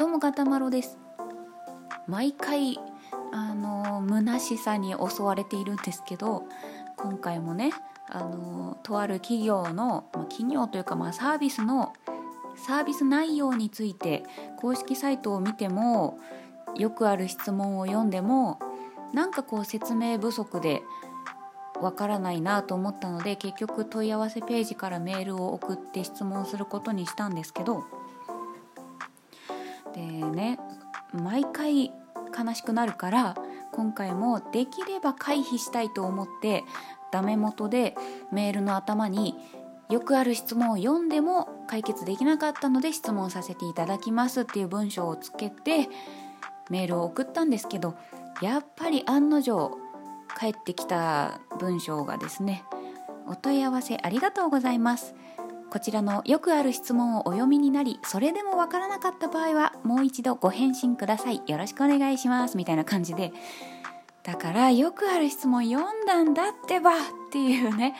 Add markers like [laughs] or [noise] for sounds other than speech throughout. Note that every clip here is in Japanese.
どうもガタマロです。毎回あの虚しさに襲われているんですけど今回もねあのとある企業の、まあ、企業というか、まあ、サービスのサービス内容について公式サイトを見てもよくある質問を読んでもなんかこう説明不足でわからないなと思ったので結局問い合わせページからメールを送って質問することにしたんですけどでね毎回悲しくなるから今回もできれば回避したいと思ってダメ元でメールの頭によくある質問を読んでも解決できなかったので質問させていただきますっていう文章をつけてメールを送ったんですけどやっぱり案の定返ってきた文章がですねお問い合わせありがとうございます。こちらのよくある質問をお読みになりそれでもわからなかった場合はもう一度ご返信ください。よろしくお願いします。みたいな感じで。だからよくある質問読んだんだってばっていうね。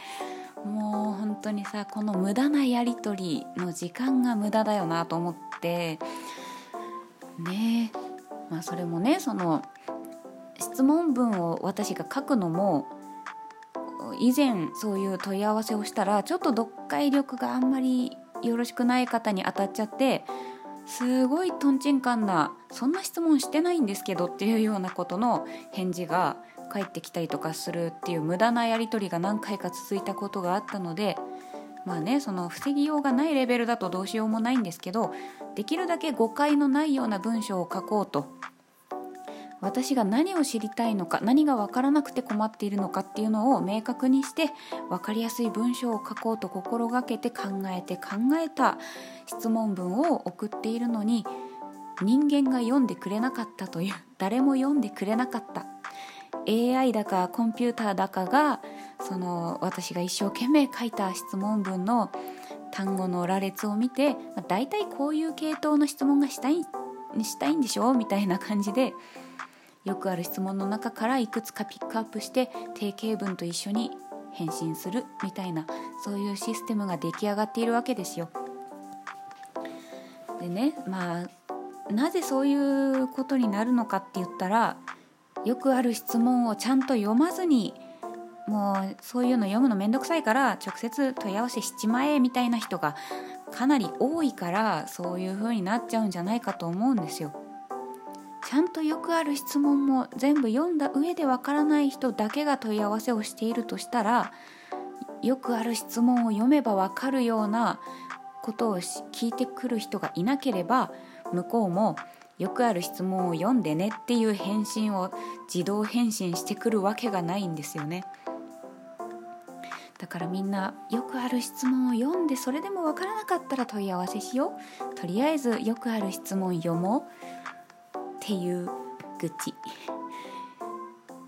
もう本当にさこの無駄なやり取りの時間が無駄だよなと思って。ね。まあそれもねその質問文を私が書くのも以前そういう問い合わせをしたらちょっと読解力があんまりよろしくない方に当たっちゃってすごいとんちんかんなそんな質問してないんですけどっていうようなことの返事が返ってきたりとかするっていう無駄なやり取りが何回か続いたことがあったのでまあねその防ぎようがないレベルだとどうしようもないんですけどできるだけ誤解のないような文章を書こうと私が何を知りたいのか何が分からなくて困っているのかっていうのを明確にして分かりやすい文章を書こうと心がけて考えて考えた質問文を送っているのに人間が読んでくれなかったという誰も読んでくれなかった。AI だかコンピューターだかがその私が一生懸命書いた質問文の単語の羅列を見て、まあ、大体こういう系統の質問がしたいしたいんでしょ？うみたいな感じでよくある質問の中からいくつかピックアップして定型文と一緒に返信するみたいなそういうシステムが出来上がっているわけですよ。でねまあなぜそういうことになるのかって言ったらよくある質問をちゃんと読まずにもうそういうの読むのめんどくさいから直接問い合わせしちまえみたいな人がかなり多いからそういう風になっちゃうんじゃないかと思うんですよ。ちゃんとよくある質問も全部読んだ上でわからない人だけが問い合わせをしているとしたらよくある質問を読めばわかるようなことを聞いてくる人がいなければ向こうもよくある質問を読んでねっていう返信を自動返信してくるわけがないんですよね。だからみんなよくある質問を読んでそれでもわからなかったら問い合わせしようとりあえずよくある質問読もうっていう愚痴。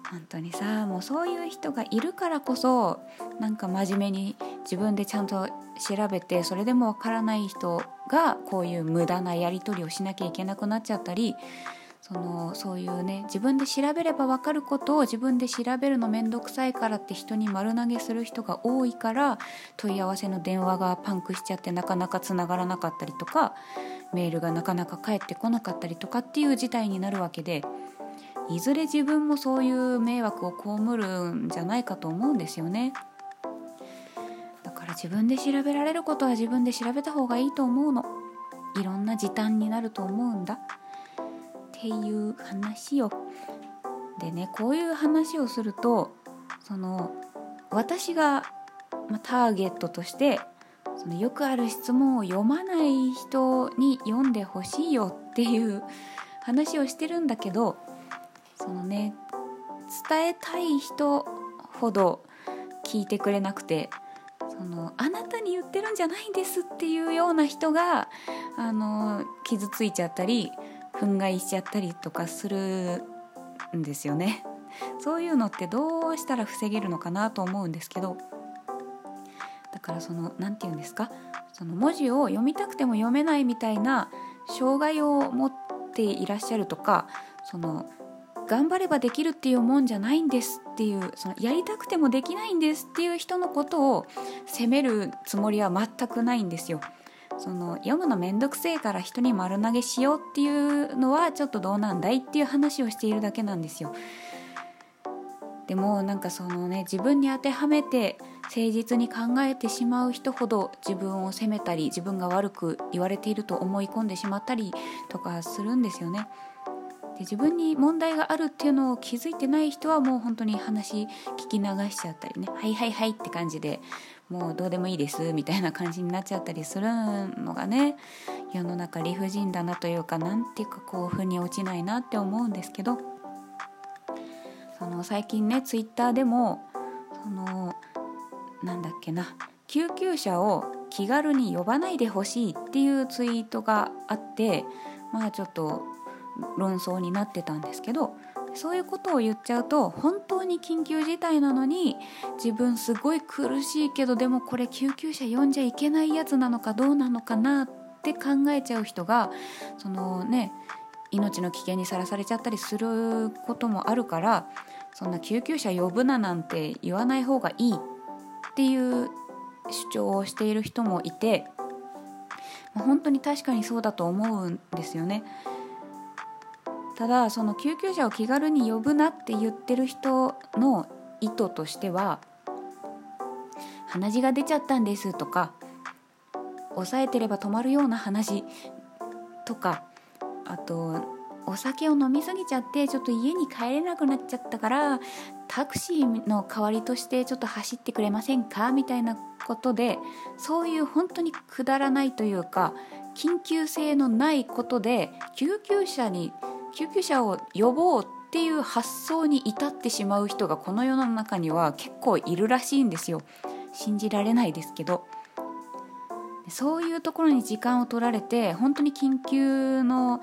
本当にさもうそういう人がいるからこそなんか真面目に自分でちゃんと調べてそれでもわからない人がこういう無駄なやり取りをしなきゃいけなくなっちゃったりそのそういうね自分で調べれば分かることを自分で調べるの面倒くさいからって人に丸投げする人が多いから問い合わせの電話がパンクしちゃってなかなかつながらなかったりとかメールがなかなか返ってこなかったりとかっていう事態になるわけでいずれ自分もそういう迷惑を被るんじゃないかと思うんですよね。だから自分で調べられることは自分で調べた方がいいと思うの。いろんな時短になると思うんだ。っていう話を。でねこういう話をするとその私が、まターゲットとしてそのよくある質問を読まない人に読んでほしいよっていう [laughs] 話をしてるんだけどそのね伝えたい人ほど聞いてくれなくてそのあなたに言ってるんじゃないんですっていうような人があの傷ついちゃったり憤慨しちゃったりとかするんですよね。そういうのってどうしたら防げるのかなと思うんですけどだからその何て言うんですか？その文字を読みたくても読めないみたいな障害を持っていらっしゃるとかその頑張ればできるっていうもんじゃないんですっていうそのやりたくてもできないんですっていう人のことを責めるつもりは全くないんですよ。その読むの面倒くせえから人に丸投げしようっていうのはちょっとどうなんだいっていう話をしているだけなんですよ。でもなんかそのね自分に当てはめて誠実に考えてしまう人ほど自分を責めたり自分が悪く言われていると思い込んでしまったりとかするんですよね。自分に問題があるっていうのを気づいてない人はもう本当に話聞き流しちゃったりね「はいはいはい」って感じでもうどうでもいいですみたいな感じになっちゃったりするのがね世の中理不尽だなというかなんていうかこう腑に落ちないなって思うんですけどその最近ねツイッターでもそのなんだっけな救急車を気軽に呼ばないでほしいっていうツイートがあってまあちょっと論争になってたんですけどそういうことを言っちゃうと本当に緊急事態なのに自分すごい苦しいけどでもこれ救急車呼んじゃいけないやつなのかどうなのかなって考えちゃう人がそのね命の危険にさらされちゃったりすることもあるからそんな救急車呼ぶななんて言わない方がいいっていう主張をしている人もいて本当に確かにそうだと思うんですよね。ただその救急車を気軽に呼ぶなって言ってる人の意図としては鼻血が出ちゃったんですとか抑えてれば止まるような話とかあとお酒を飲みすぎちゃってちょっと家に帰れなくなっちゃったからタクシーの代わりとしてちょっと走ってくれませんか？みたいなことでそういう本当にくだらないというか緊急性のないことで救急車に救急車を呼ぼうっていう発想に至ってしまう人がこの世の中には結構いるらしいんですよ。信じられないですけど。そういうところに時間を取られて本当に緊急の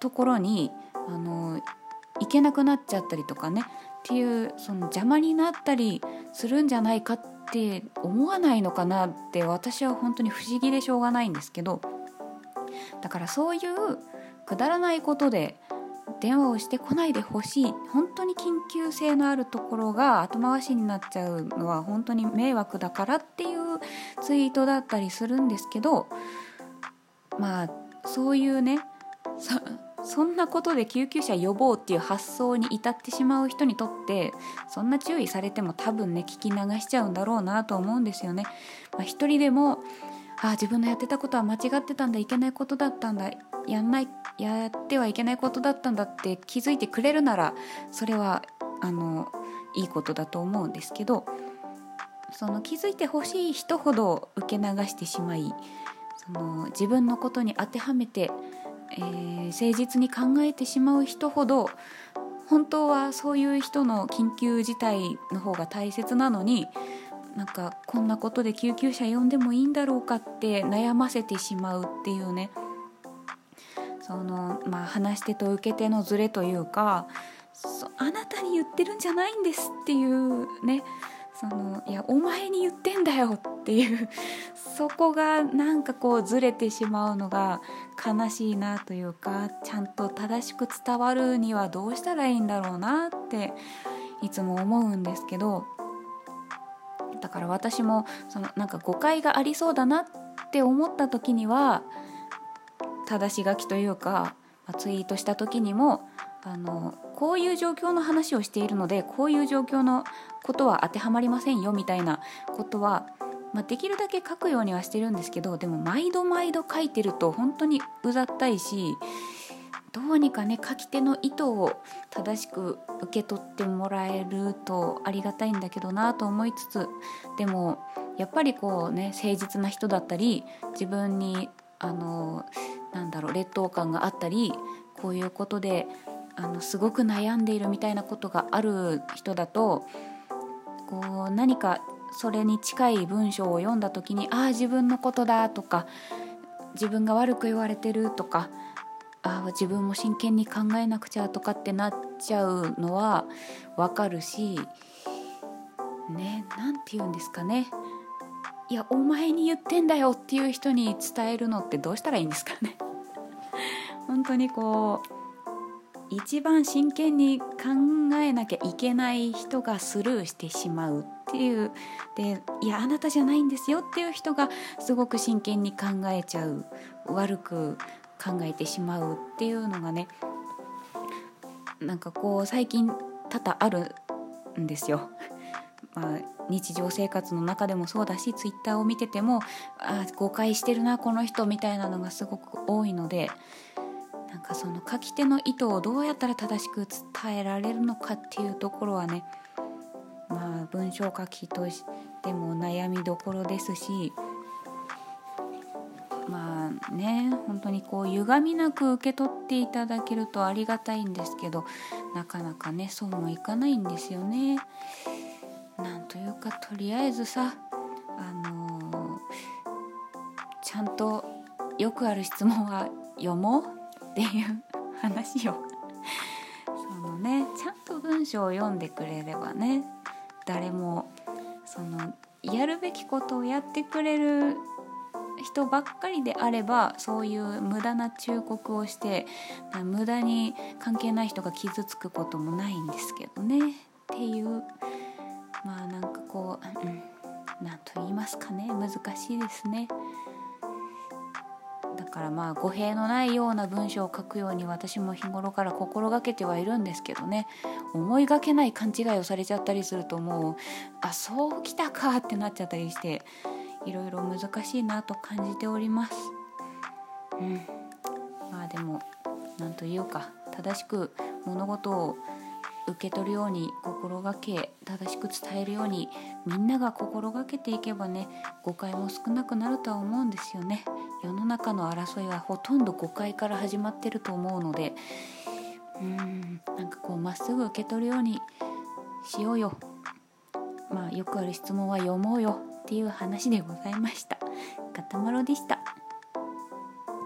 ところにあの行けなくなっちゃったりとかねっていうその邪魔になったりするんじゃないかって思わないのかなって私は本当に不思議でしょうがないんですけど。だからそういうくだらないことで電話をしてこないでほしい本当に緊急性のあるところが後回しになっちゃうのは本当に迷惑だからっていうツイートだったりするんですけどまあそういうねそんなことで救急車呼ぼうっていう発想に至ってしまう人にとってそんな注意されても多分ね聞き流しちゃうんだろうなと思うんですよね。まあ、人でもああ自分のやってたことは間違ってたんだいけないことだったんだやんないやってはいけないことだったんだって気づいてくれるならそれはあのいいことだと思うんですけどその気づいてほしい人ほど受け流してしまいその自分のことに当てはめて、えー、誠実に考えてしまう人ほど本当はそういう人の緊急事態の方が大切なのになんかこんなことで救急車呼んでもいいんだろうかって悩ませてしまうっていうね。そのまあ話し手と受け手のズレというかあなたに言ってるんじゃないんですっていうね。そのいやお前に言ってんだよっていう。[laughs] そこがなんかこうずれてしまうのが悲しいなというかちゃんと正しく伝わるにはどうしたらいいんだろうなっていつも思うんですけど。だから私もそのなんか誤解がありそうだなって思った時には正し書きというか、まツイートした時にもあのこういう状況の話をしているのでこういう状況のことは当てはまりませんよみたいなことは、まあ、できるだけ書くようにはしてるんですけどでも毎度毎度書いてると本当にうざったいしどうにかね書き手の意図を正しく受け取ってもらえるとありがたいんだけどなと思いつつでもやっぱりこうね誠実な人だったり自分にあのなんだろう劣等感があったりこういうことであのすごく悩んでいるみたいなことがある人だとこう何かそれに近い文章を読んだ時にああ自分のことだとか自分が悪く言われてるとかあ自分も真剣に考えなくちゃとかってなっちゃうのはわかるしね何て言うんですかね。いやお前に言ってんだよっていう人に伝えるのってどうしたらいいんですかね。[laughs] 本当にこう一番真剣に考えなきゃいけない人がスルーしてしまうっていうでいやあなたじゃないんですよっていう人がすごく真剣に考えちゃう悪く考えてしまうっていうのがねなんかこう最近多々あるんですよ。[laughs] まあ、日常生活の中でもそうだしツイッターを見ててもあ誤解してるなこの人みたいなのがすごく多いのでなんかその書き手の意図をどうやったら正しく伝えられるのかっていうところはねまあ文章書きとしても悩みどころですしね本当にこう歪みなく受け取っていただけるとありがたいんですけどなかなかねそうもいかないんですよね。なんというかとりあえずさあのー、ちゃんとよくある質問は読もうっていう話をそのねちゃんと文章を読んでくれればね誰もそのやるべきことをやってくれる人ばっかりであればそういう無駄な忠告をして無駄に関係ない人が傷つくこともないんですけどね。っていうまあなんかこう、うん、なんと言いますかね。難しいですね。だからまあ語弊のないような文章を書くように私も日頃から心がけてはいるんですけどね。思いがけない勘違いをされちゃったりするともうあそうきたかってなっちゃったりしていろいろ難しいなと感じております。うん、まあでも何というか正しく物事を受け取るように心がけ正しく伝えるようにみんなが心がけていけばね誤解も少なくなるとは思うんですよね。世の中の争いはほとんど誤解から始まってると思うのでうんなんかこうまっすぐ受け取るようにしようよ。まあよくある質問は読もうよ。っていう話でございました。ガタマロでした。